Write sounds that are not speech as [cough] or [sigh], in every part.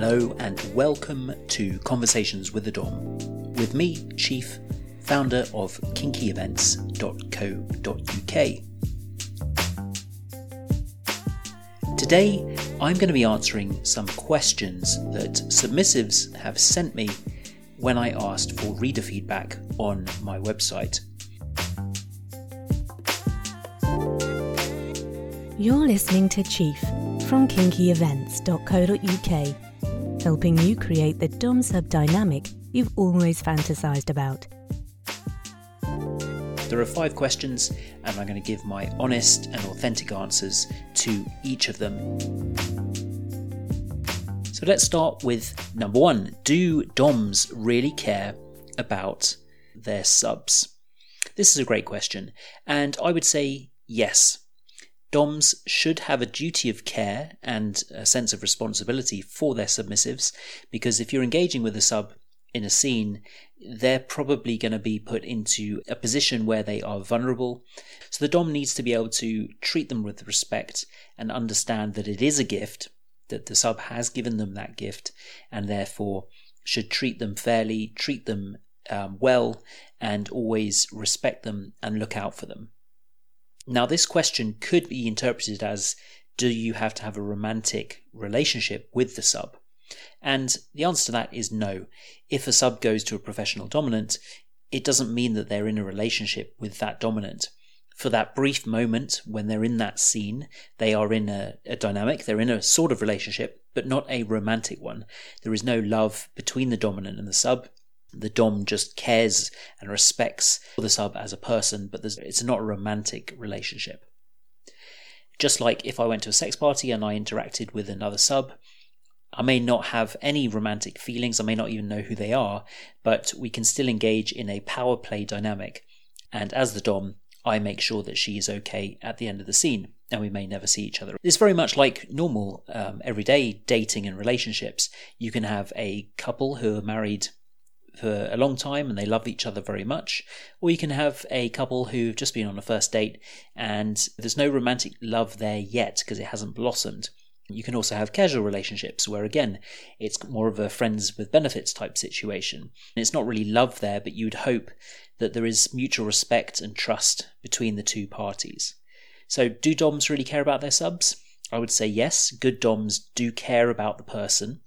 Hello and welcome to Conversations with the Dom. With me, Chief, founder of kinkyevents.co.uk. Today, I'm going to be answering some questions that submissives have sent me when I asked for reader feedback on my website. You're listening to Chief from kinkyevents.co.uk helping you create the Dom sub dynamic you've always fantasized about. There are five questions, and I'm going to give my honest and authentic answers to each of them. So let's start with number one Do DOMs really care about their subs? This is a great question, and I would say yes. DOMs should have a duty of care and a sense of responsibility for their submissives because if you're engaging with a sub in a scene, they're probably going to be put into a position where they are vulnerable. So the Dom needs to be able to treat them with respect and understand that it is a gift, that the sub has given them that gift, and therefore should treat them fairly, treat them um, well, and always respect them and look out for them. Now, this question could be interpreted as do you have to have a romantic relationship with the sub? And the answer to that is no. If a sub goes to a professional dominant, it doesn't mean that they're in a relationship with that dominant. For that brief moment when they're in that scene, they are in a, a, dynamic, they're in a sort of relationship, but not a romantic one. There is no love between the dominant and the sub the dom just cares and respects the sub as a person, but it's not a romantic relationship. Just like if I went to a sex party and I interacted with another sub, I may not have any romantic feelings, I may not even know who they are, but we can still engage in a power play dynamic. And as the Dom, I make sure that she is okay at the end of the scene, and we may never see each other. It's very much like normal, um, everyday dating and relationships. You can have a couple who are married for a long time and they love each other very much, or you can have a couple who've just been on a first date and there's no romantic love there yet because it hasn't blossomed. You can also have casual relationships where, again, it's more of a friends with benefits type situation. And it's not really love there, but you'd hope that there is mutual respect and trust between the two parties. So, do DOMs really care about their subs? I would say yes. Good DOMs do care about the person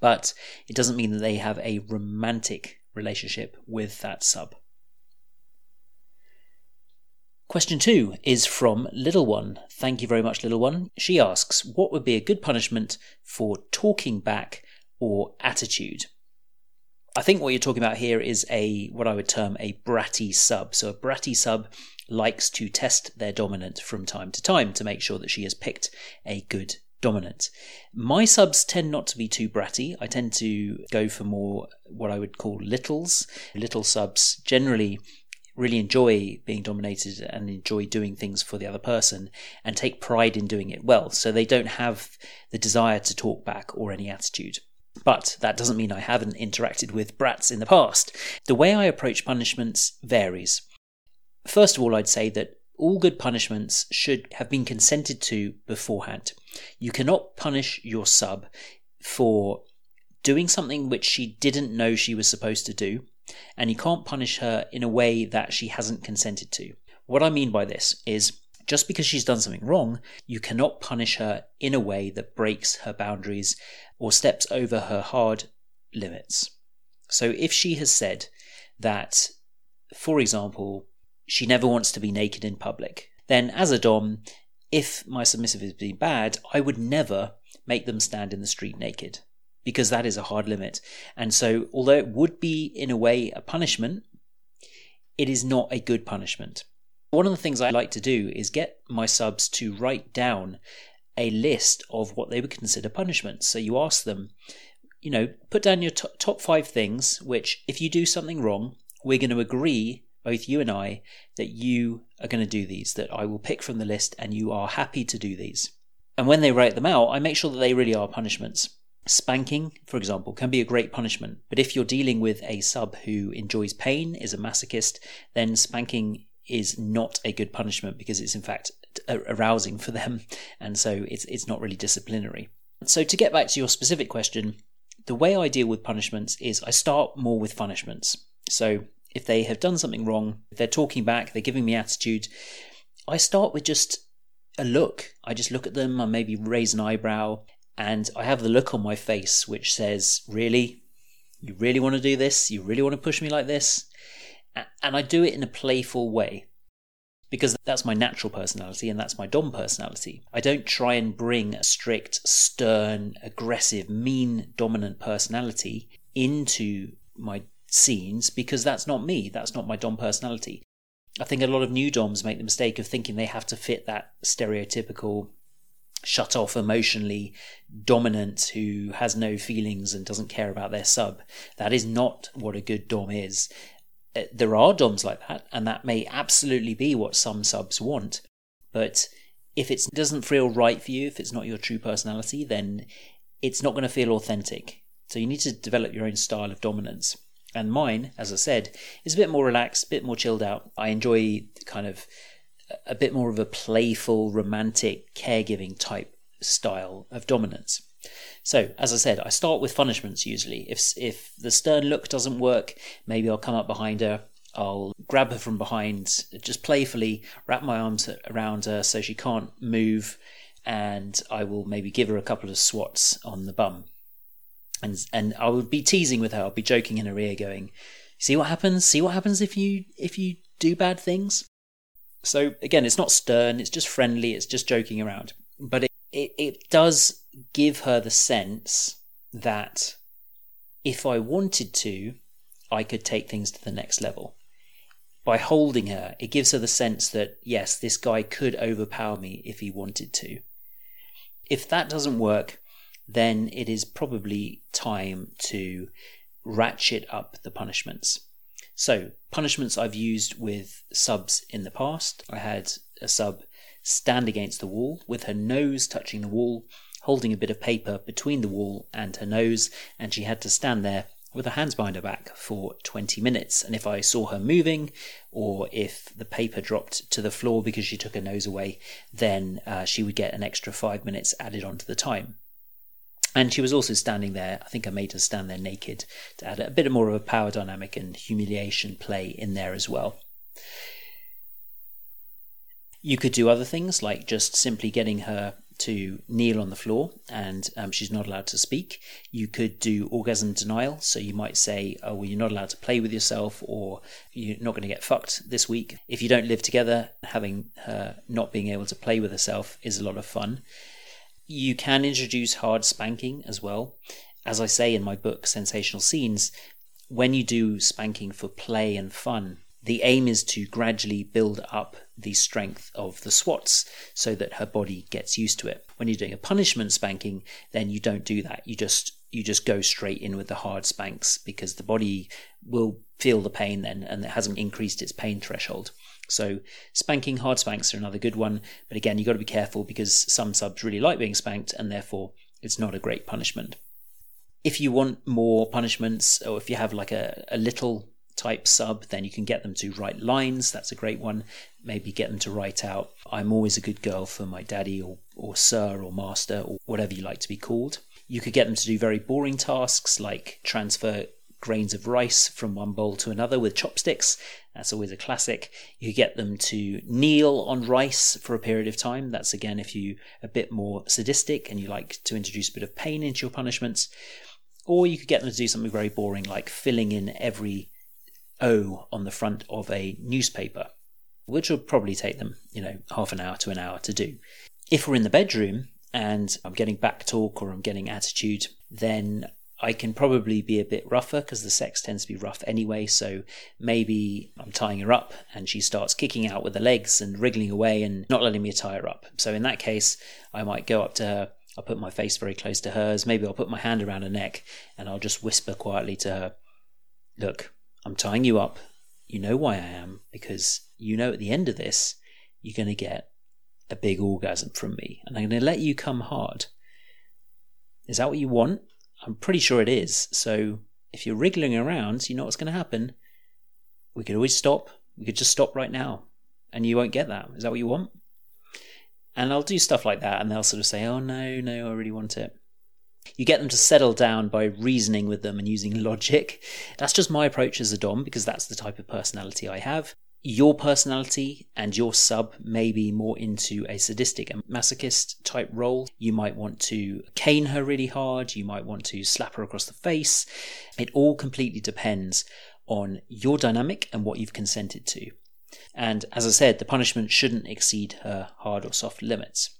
but it doesn't mean that they have a romantic relationship with that sub. Question two is from Little One. Thank you very much, Little One. She asks, What would be a good punishment for talking back or attitude? I think what you're talking about here is a what I would term a bratty sub. So a bratty sub likes to test their dominant from time to time to make sure that she has picked a good dominant. My subs tend not to be too bratty. I tend to go for more what I would call littles. Little subs generally really enjoy being dominated and enjoy doing things for the other person and take pride in doing it well. So they don't have the desire to talk back or any attitude. But that doesn't mean I haven't interacted with brats in the past. The way I approach punishments varies. First of all, I'd say that all good punishments should have been consented to beforehand. You cannot punish your sub for doing something which she didn't know she was supposed to do, and you can't punish her in a way that she hasn't consented to. What I mean by this is just because she's done something wrong, you cannot punish her in a way that breaks her boundaries or steps over her hard limits. So if she has said that, for example, she never wants to be naked in public, then as a Dom, if my submissive is being bad, I would never make them stand in the street naked because that is a hard limit. And so, although it would be in a way a punishment, it is not a good punishment. One of the things I like to do is get my subs to write down a list of what they would consider punishments. So you ask them, you know, put down your top five things which, if you do something wrong, we're going to agree both you and I, that you are going to do these, that I will pick from the list and you are happy to do these. And when they write them out, I make sure that they really are punishments. Spanking, for example, can be a great punishment, but if you're dealing with a sub who enjoys pain, is a masochist, then spanking is not a good punishment because it's in fact arousing for them, and so it's it's not really disciplinary. So, to get back to your specific question, the way I deal with punishments is I start more with punishments. So, if they have done something wrong, if they're talking back, they're giving me attitude, I start with just a look. I just look at them, I maybe raise an eyebrow, and I have the look on my face which says, Really? You really want to do this? You really want to push me like this? And I do it in a playful way because that's my natural personality and that's my Dom personality. I don't try and bring a strict, stern, aggressive, mean, dominant personality into my scenes because that's not me. That's not my Dom personality. I think a lot of new DOMs make the mistake of thinking they have to fit that stereotypical shut off emotionally dominant who has no feelings and doesn't care about their sub. That is not what a good Dom is. Uh, there are DOMs like that, and that may absolutely be what some subs want. But if it doesn't feel right for you, if it's not your true personality, then it's not going to feel authentic. So you need to develop your own style of dominance. And mine, as I said, is a bit more relaxed, a bit more chilled out. I enjoy kind of a bit more of a playful, romantic, caregiving type style of dominance. So, as I said, I start with punishments usually. If if the stern look doesn't work, maybe I'll come up behind her. I'll grab her from behind, just playfully wrap my arms around her so she can't move, and I will maybe give her a couple of swats on the bum and and I would be teasing with her. I'll be joking in her ear, going, "See what happens? See what happens if you if you do bad things." So again, it's not stern. It's just friendly. It's just joking around, but it it, it does give her the sense that if I wanted to, I could take things to the next level. By holding her, it gives her the sense that yes, this guy could overpower me if he wanted to. If that doesn't work, then it is probably time to ratchet up the punishments. So, punishments I've used with subs in the past. I had a sub stand against the wall with her nose touching the wall, holding a bit of paper between the wall and her nose, and she had to stand there with her hands behind her back for 20 minutes. And if I saw her moving, or if the paper dropped to the floor because she took her nose away, then uh, she would get an extra five minutes added onto the time. And she was also standing there, I think I made her stand there naked to add a bit more of a power dynamic and humiliation play in there as well. You could do other things like just simply getting her to kneel on the floor and um, she's not allowed to speak. You could do orgasm denial. So you might say, oh, well, you're not allowed to play with yourself or you're not going to get fucked this week. If you don't live together, having her not being able to play with herself is a lot of fun. You can introduce hard spanking as well. As I say in my book, Sensational Scenes, when you do spanking for play and fun, the aim is to gradually build up the strength of the swats so that her body gets used to it. When you're doing a punishment spanking, then you don't do that. You just you just go straight in with the hard spanks because the body will feel the pain then and it hasn't increased its pain threshold. So spanking, hard spanks are another good one, but again, you've got to be careful because some subs really like being spanked and therefore it's not a great punishment. If you want more punishments, or if you have like a, a little type sub, then you can get them to write lines. That's a great one. Maybe get them to write out, I'm always a good girl for my daddy, or, or sir, or master, or whatever you like to be called. You could get them to do very boring tasks like transfer grains of rice from one bowl to another with chopsticks. That's always a classic. You get them to kneel on rice for a period of time. That's again if you a bit more sadistic and you like to introduce a bit of pain into your punishments. Or you could get them to do something very boring like filling in every O on the front of a newspaper, which will probably take them, you know, half an hour to an hour to do. If we're in the bedroom and I'm getting back talk or I'm getting attitude, then I can probably be a bit rougher because the sex tends to be rough anyway. So maybe I'm tying her up and she starts kicking out with the legs and wriggling away and not letting me tie her up. So in that case, I might go up to her. I'll put my face very close to hers. Maybe I'll put my hand around her neck and I'll just whisper quietly to her, Look, I'm tying you up. You know why I am because you know at the end of this, you're going to get a big orgasm from me and I'm going to let you come hard. Is that what you want? I'm pretty sure it is. So if you're wriggling around, you know what's going to happen. We could always stop. We could just stop right now. And you won't get that. Is that what you want? And I'll do stuff like that, and they'll sort of say, oh, no, no, I really want it. You get them to settle down by reasoning with them and using [laughs] logic. That's just my approach as a Dom because that's the type of personality I have. Your personality and your sub may be more into a sadistic and masochist type role. You might want to cane her really hard, you might want to slap her across the face. It all completely depends on your dynamic and what you've consented to. And as I said, the punishment shouldn't exceed her hard or soft limits.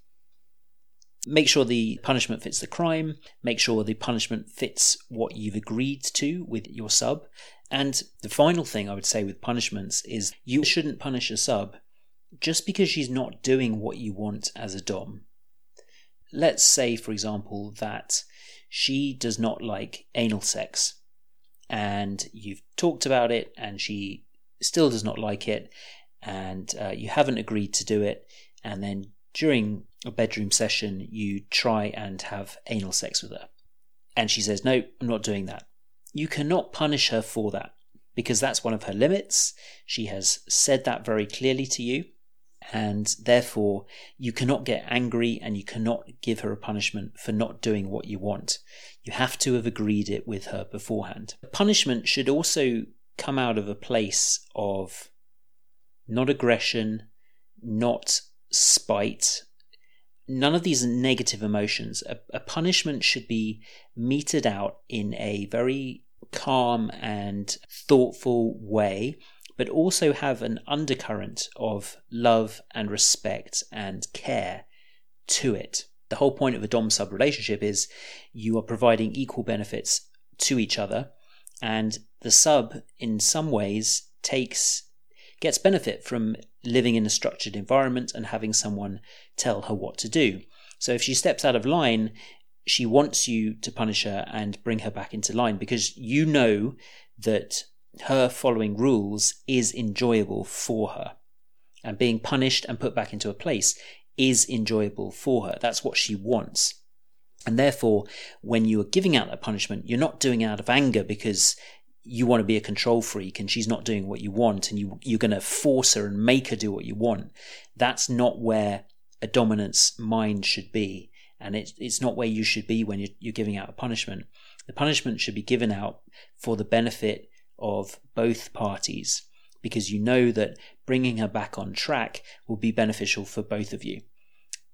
Make sure the punishment fits the crime. Make sure the punishment fits what you've agreed to with your sub. And the final thing I would say with punishments is you shouldn't punish a sub just because she's not doing what you want as a Dom. Let's say, for example, that she does not like anal sex and you've talked about it and she still does not like it and uh, you haven't agreed to do it and then during a bedroom session, you try and have anal sex with her. And she says, No, I'm not doing that. You cannot punish her for that because that's one of her limits. She has said that very clearly to you. And therefore, you cannot get angry and you cannot give her a punishment for not doing what you want. You have to have agreed it with her beforehand. Punishment should also come out of a place of not aggression, not spite, none of these negative emotions. A, a, punishment should be meted out in a very calm and thoughtful way, but also have an undercurrent of love and respect and care to it. The whole point of a Dom sub relationship is you are providing equal benefits to each other, and the sub, in some ways, takes gets benefit from living in a structured environment and having someone tell her what to do. So if she steps out of line, she wants you to punish her and bring her back into line because you know that her following rules is enjoyable for her. And being punished and put back into a place is enjoyable for her. That's what she wants. And therefore, when you are giving out that punishment, you're not doing it out of anger because you want to be a control freak and she's not doing what you want and you, you're going to force her and make her do what you want. That's not where a dominance mind should be. And it, it's not where you should be when you're, you're giving out a punishment. The punishment should be given out for the benefit of both parties because you know that bringing her back on track will be beneficial for both of you.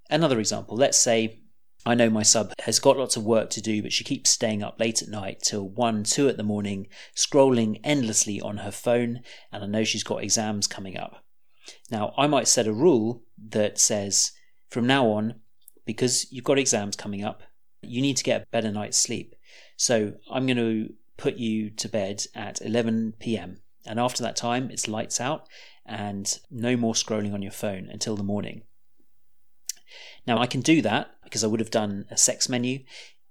Another example, let's say I know my sub has got lots of work to do, but she keeps staying up late at night till 1, 2 at the morning, scrolling endlessly on her phone, and I know she's got exams coming up. Now, I might set a rule that says from now on, because you've got exams coming up, you need to get a better night's sleep. So I'm going to put you to bed at 11 pm. And after that time, it's lights out and no more scrolling on your phone until the morning. Now, I can do that because I would have done a sex menu.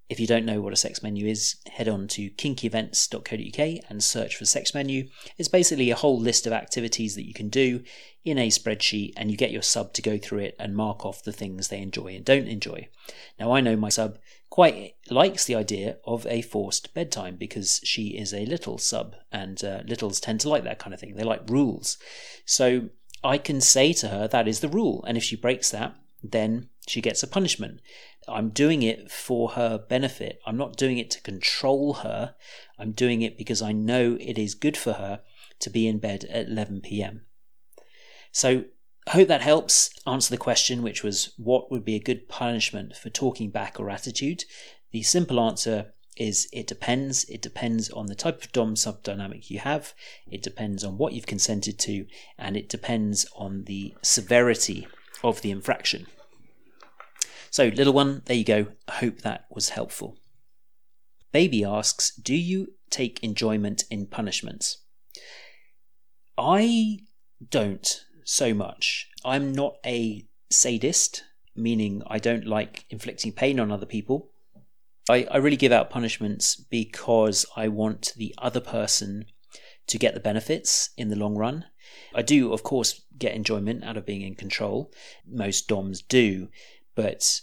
If you don't know what a sex menu is, head on to kinkyevents.co.uk and search for sex menu. It's basically a whole list of activities that you can do in a spreadsheet, and you get your sub to go through it and mark off the things they enjoy and don't enjoy. Now, I know my sub quite likes the idea of a forced bedtime because she is a little sub, and uh, littles tend to like that kind of thing. They like rules. So I can say to her that is the rule, and if she breaks that, then she gets a punishment. I'm doing it for her benefit. I'm not doing it to control her. I'm doing it because I know it is good for her to be in bed at 11 pm. So, I hope that helps answer the question, which was what would be a good punishment for talking back or attitude? The simple answer is it depends. It depends on the type of Dom sub dynamic you have, it depends on what you've consented to, and it depends on the severity of the infraction. So, little one, there you go. I hope that was helpful. Baby asks, Do you take enjoyment in punishments? I don't so much. I'm not a sadist, meaning I don't like inflicting pain on other people. I, I really give out punishments because I want the other person to get the benefits in the long run. I do, of course, get enjoyment out of being in control. Most DOMs do, but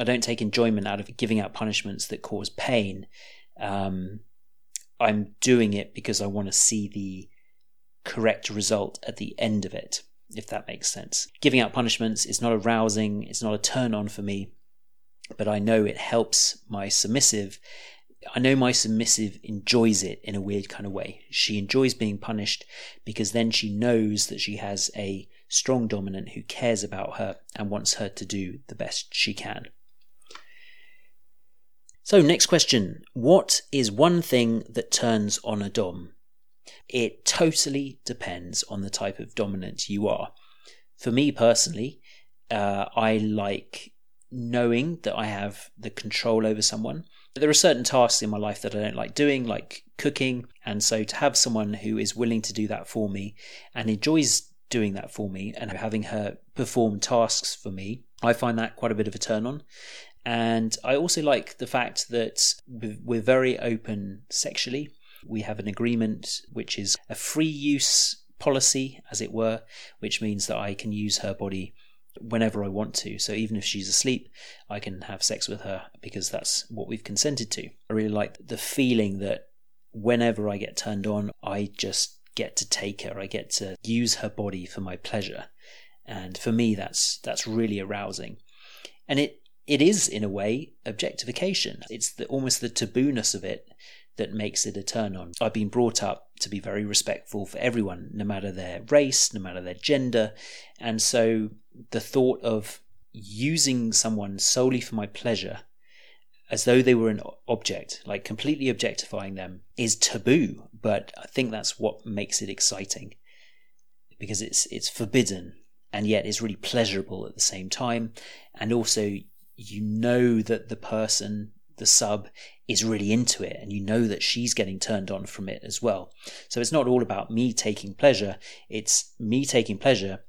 I don't take enjoyment out of giving out punishments that cause pain. Um, I'm doing it because I want to see the correct result at the end of it, if that makes sense. Giving out punishments is not arousing, it's not a turn on for me. but I know it helps my submissive. I know my submissive enjoys it in a weird kind of way. She enjoys being punished because then she knows that she has a strong dominant who cares about her and wants her to do the best she can. So, next question What is one thing that turns on a Dom? It totally depends on the type of dominant you are. For me personally, uh, I like knowing that I have the control over someone. There are certain tasks in my life that I don't like doing, like cooking, and so to have someone who is willing to do that for me and enjoys doing that for me and having her perform tasks for me, I find that quite a bit of a turn on. And I also like the fact that we're very open sexually. We have an agreement which is a free use policy, as it were, which means that I can use her body whenever I want to. So even if she's asleep, I can have sex with her because that's what we've consented to. I really like the feeling that whenever I get turned on, I just get to take her. I get to use her body for my pleasure. And for me that's that's really arousing. And it it is in a way objectification. It's the, almost the tabooness of it that makes it a turn on. I've been brought up to be very respectful for everyone, no matter their race, no matter their gender. And so the thought of using someone solely for my pleasure as though they were an object, like completely objectifying them, is taboo. But I think that's what makes it exciting because it's it's forbidden and yet it's really pleasurable at the same time. And also, you know that the person, the sub, is really into it and you know that she's getting turned on from it as well. So it's not all about me taking pleasure, it's me taking pleasure,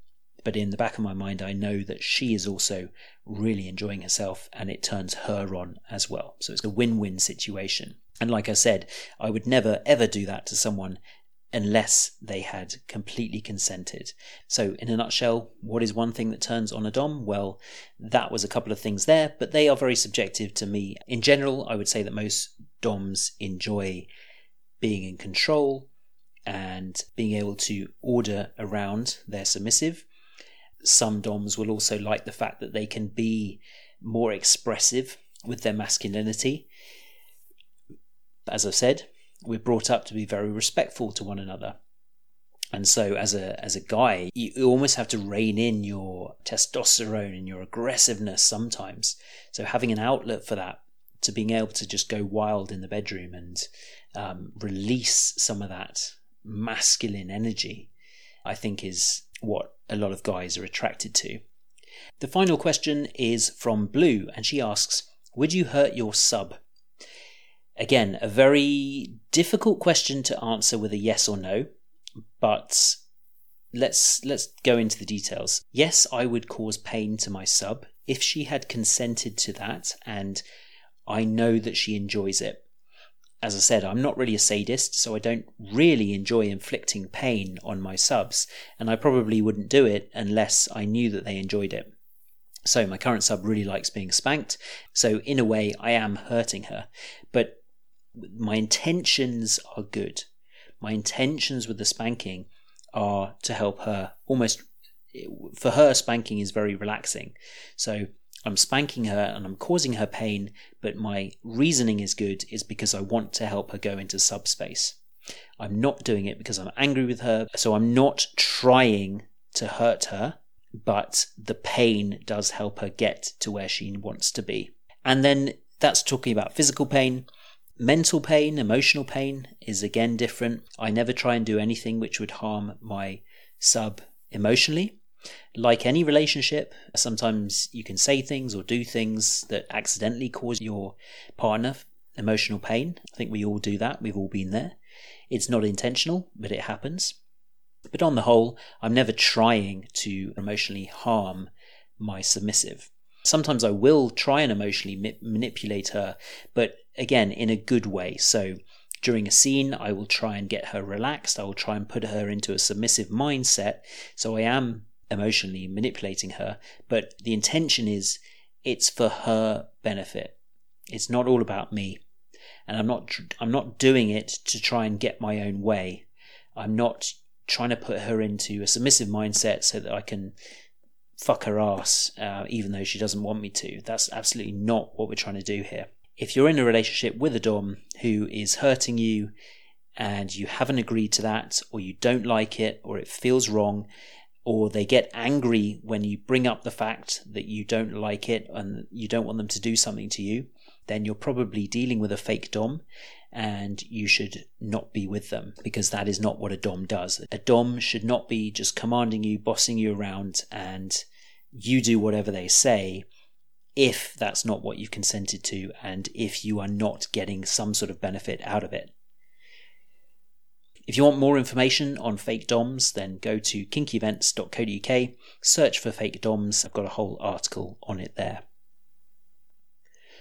but in the back of my mind, I know that she is also really enjoying herself and it turns her on as well. So it's a win win situation. And like I said, I would never ever do that to someone unless they had completely consented. So, in a nutshell, what is one thing that turns on a Dom? Well, that was a couple of things there, but they are very subjective to me. In general, I would say that most Doms enjoy being in control and being able to order around their submissive. Some Doms will also like the fact that they can be more expressive with their masculinity. As I've said, we're brought up to be very respectful to one another. And so as a as a guy, you almost have to rein in your testosterone and your aggressiveness sometimes. So having an outlet for that, to being able to just go wild in the bedroom and um, release some of that masculine energy, I think is what a lot of guys are attracted to. The final question is from Blue, and she asks, Would you hurt your sub? Again, a very difficult question to answer with a yes or no, but let's let's go into the details. Yes, I would cause pain to my sub if she had consented to that and I know that she enjoys it. As I said, I'm not really a sadist, so I don't really enjoy inflicting pain on my subs, and I probably wouldn't do it unless I knew that they enjoyed it. So my current sub really likes being spanked, so in a way I am hurting her. But my intentions are good. My intentions with the spanking are to help her almost for her spanking is very relaxing. So I'm spanking her and I'm causing her pain, but my reasoning is good is because I want to help her go into subspace. I'm not doing it because I'm angry with her, so I'm not trying to hurt her, but the pain does help her get to where she wants to be. And then that's talking about physical pain. Mental pain, emotional pain is again different. I never try and do anything which would harm my sub emotionally. Like any relationship, sometimes you can say things or do things that accidentally cause your partner emotional pain. I think we all do that. We've all been there. It's not intentional, but it happens. But on the whole, I'm never trying to emotionally harm my submissive. Sometimes I will try and emotionally ma- manipulate her, but again, in a good way. So during a scene, I will try and get her relaxed. I will try and put her into a submissive mindset. So I am emotionally manipulating her, but the intention is it's for her benefit. It's not all about me. And I'm not I'm not doing it to try and get my own way. I'm not trying to put her into a submissive mindset so that I can fuck her ass, uh, even though she doesn't want me to. That's absolutely not what we're trying to do here. If you're in a relationship with a Dom who is hurting you and you haven't agreed to that, or you don't like it, or it feels wrong, or they get angry when you bring up the fact that you don't like it and you don't want them to do something to you, then you're probably dealing with a fake Dom and you should not be with them because that is not what a Dom does. A Dom should not be just commanding you, bossing you around, and you do whatever they say if that's not what you've consented to and if you are not getting some sort of benefit out of it. If you want more information on fake DOMs, then go to kinkyevents.co.uk, search for fake DOMs. I've got a whole article on it there.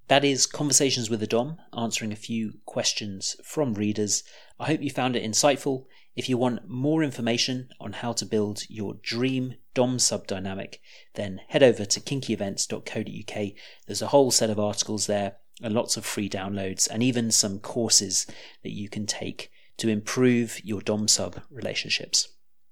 That is Conversations with a Dom, answering a few questions from readers. I hope you found it insightful. If you want more information on how to build your dream Dom sub dynamic, then head over to kinkyevents.co.uk. There's a whole set of articles there and lots of free downloads and even some courses that you can take to improve your Dom sub relationships.